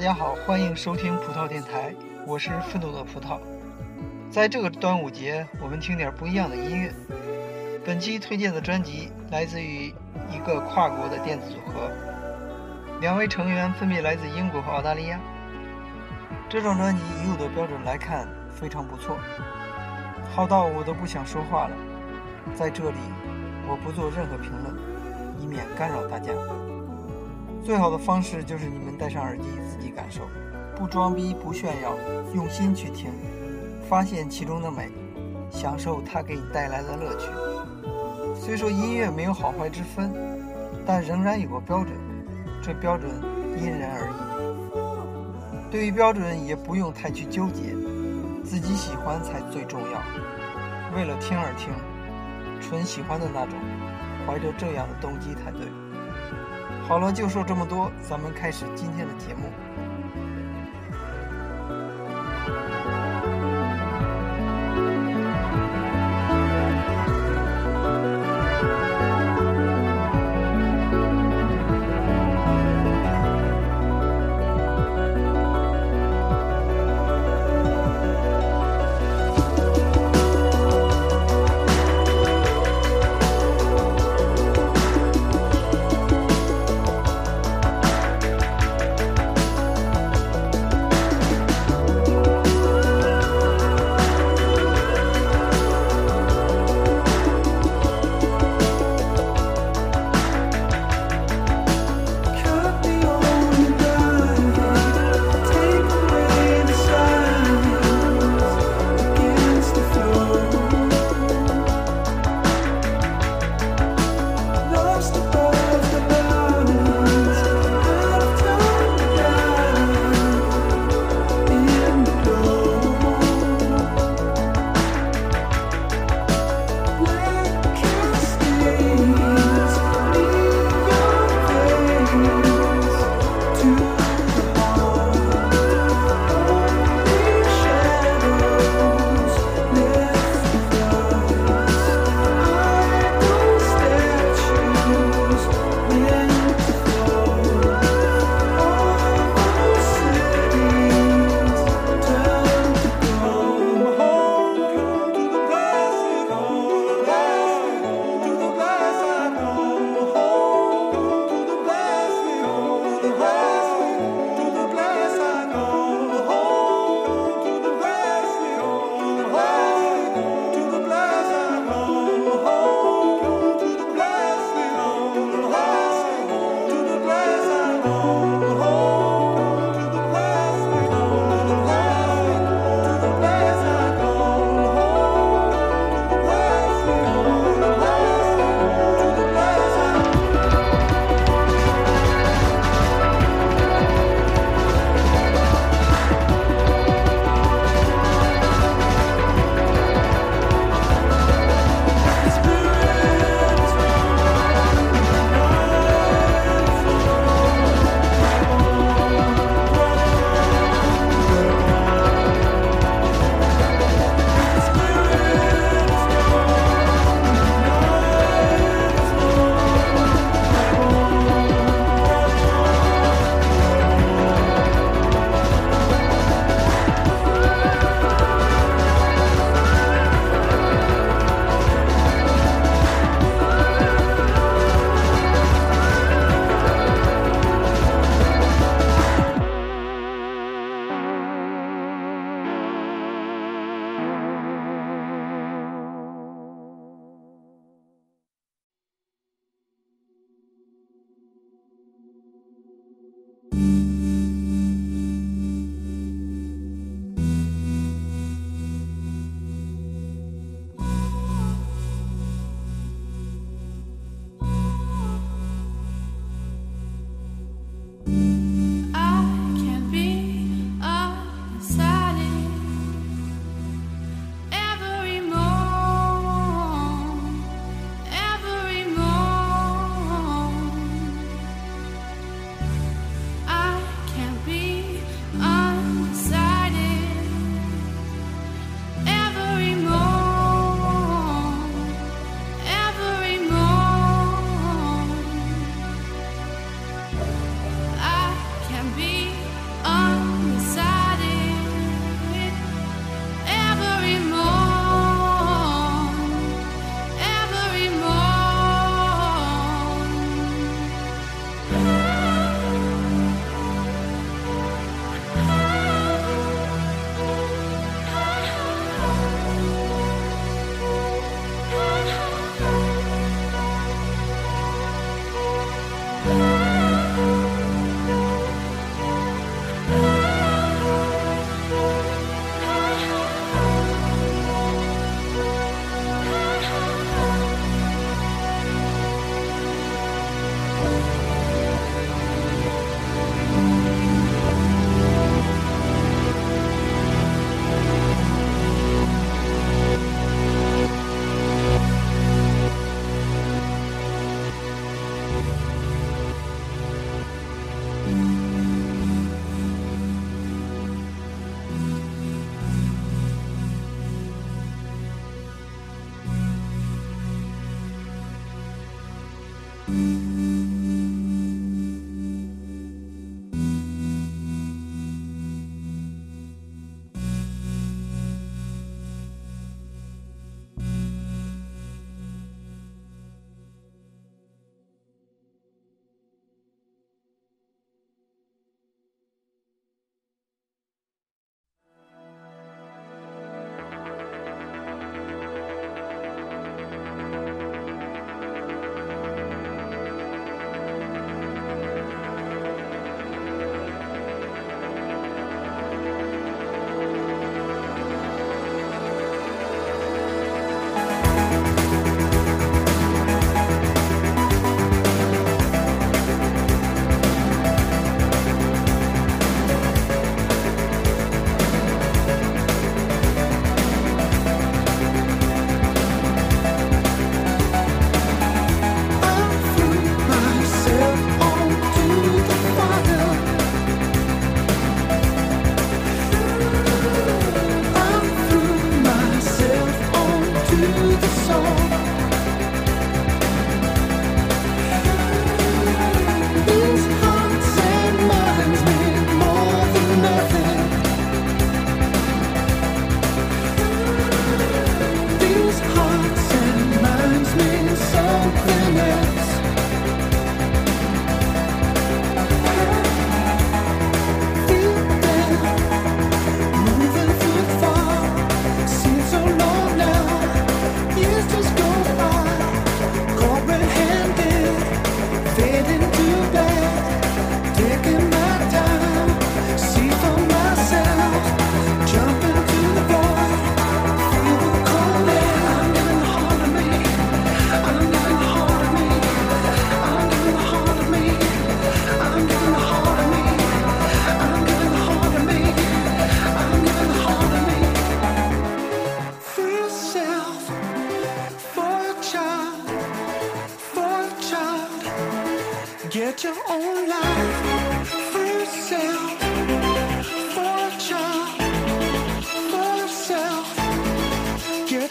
大家好，欢迎收听葡萄电台，我是奋斗的葡萄。在这个端午节，我们听点不一样的音乐。本期推荐的专辑来自于一个跨国的电子组合，两位成员分别来自英国和澳大利亚。这张专辑以我的标准来看非常不错，好到我都不想说话了。在这里，我不做任何评论，以免干扰大家。最好的方式就是你们戴上耳机自己感受，不装逼不炫耀，用心去听，发现其中的美，享受它给你带来的乐趣。虽说音乐没有好坏之分，但仍然有个标准，这标准因人而异。对于标准也不用太去纠结，自己喜欢才最重要。为了听而听，纯喜欢的那种，怀着这样的动机才对。好了，就说这么多，咱们开始今天的节目。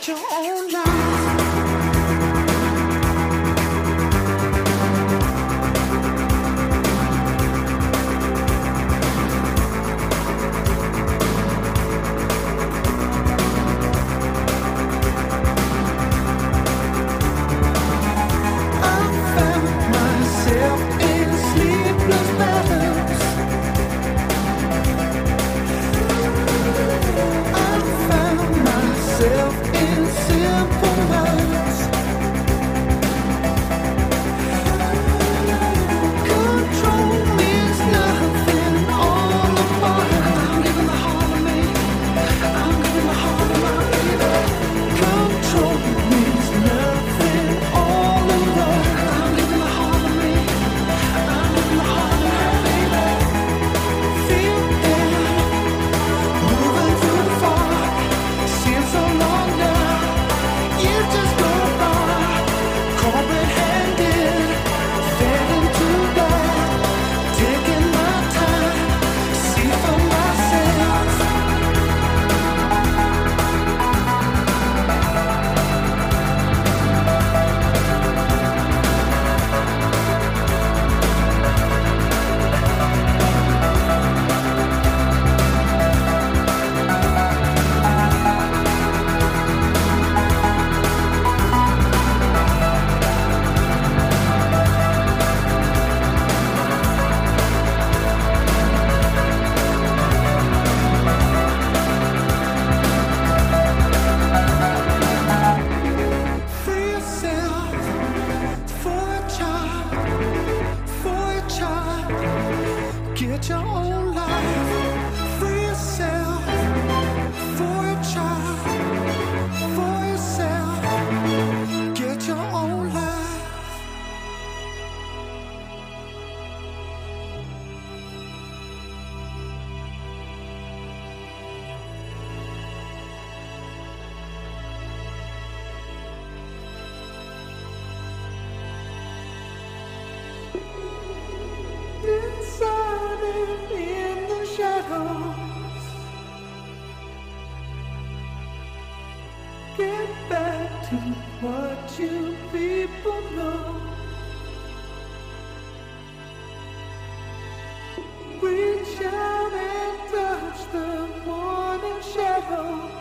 your own life. go.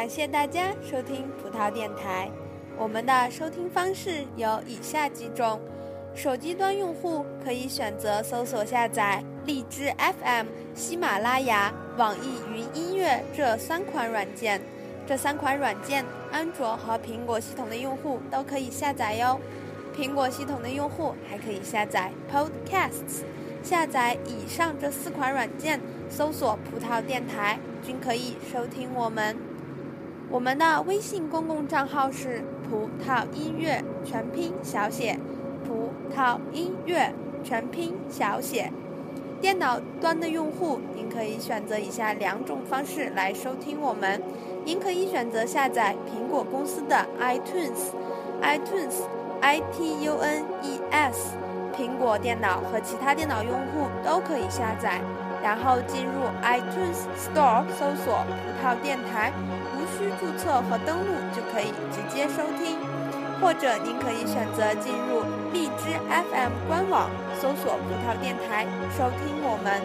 感谢大家收听葡萄电台。我们的收听方式有以下几种：手机端用户可以选择搜索下载荔枝 FM、喜马拉雅、网易云音乐这三款软件。这三款软件，安卓和苹果系统的用户都可以下载哟。苹果系统的用户还可以下载 Podcasts。下载以上这四款软件，搜索“葡萄电台”，均可以收听我们。我们的微信公共账号是葡萄音乐全拼小写，葡萄音乐全拼小写。电脑端的用户，您可以选择以下两种方式来收听我们。您可以选择下载苹果公司的 iTunes，iTunes，i t u n e s，苹果电脑和其他电脑用户都可以下载。然后进入 iTunes Store 搜索“葡萄电台”，需注册和登录就可以直接收听。或者您可以选择进入荔枝 FM 官网，搜索“葡萄电台”收听我们。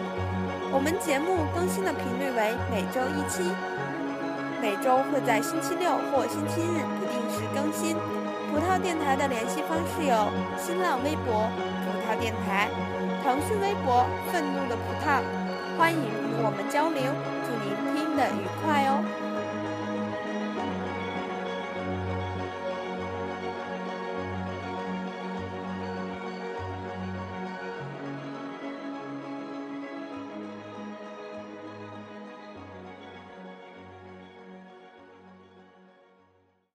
我们节目更新的频率为每周一期，每周会在星期六或星期日不定时更新。葡萄电台的联系方式有新浪微博“葡萄电台”，腾讯微博“愤怒的葡萄”。欢迎与我们交流，祝您听得愉快哦！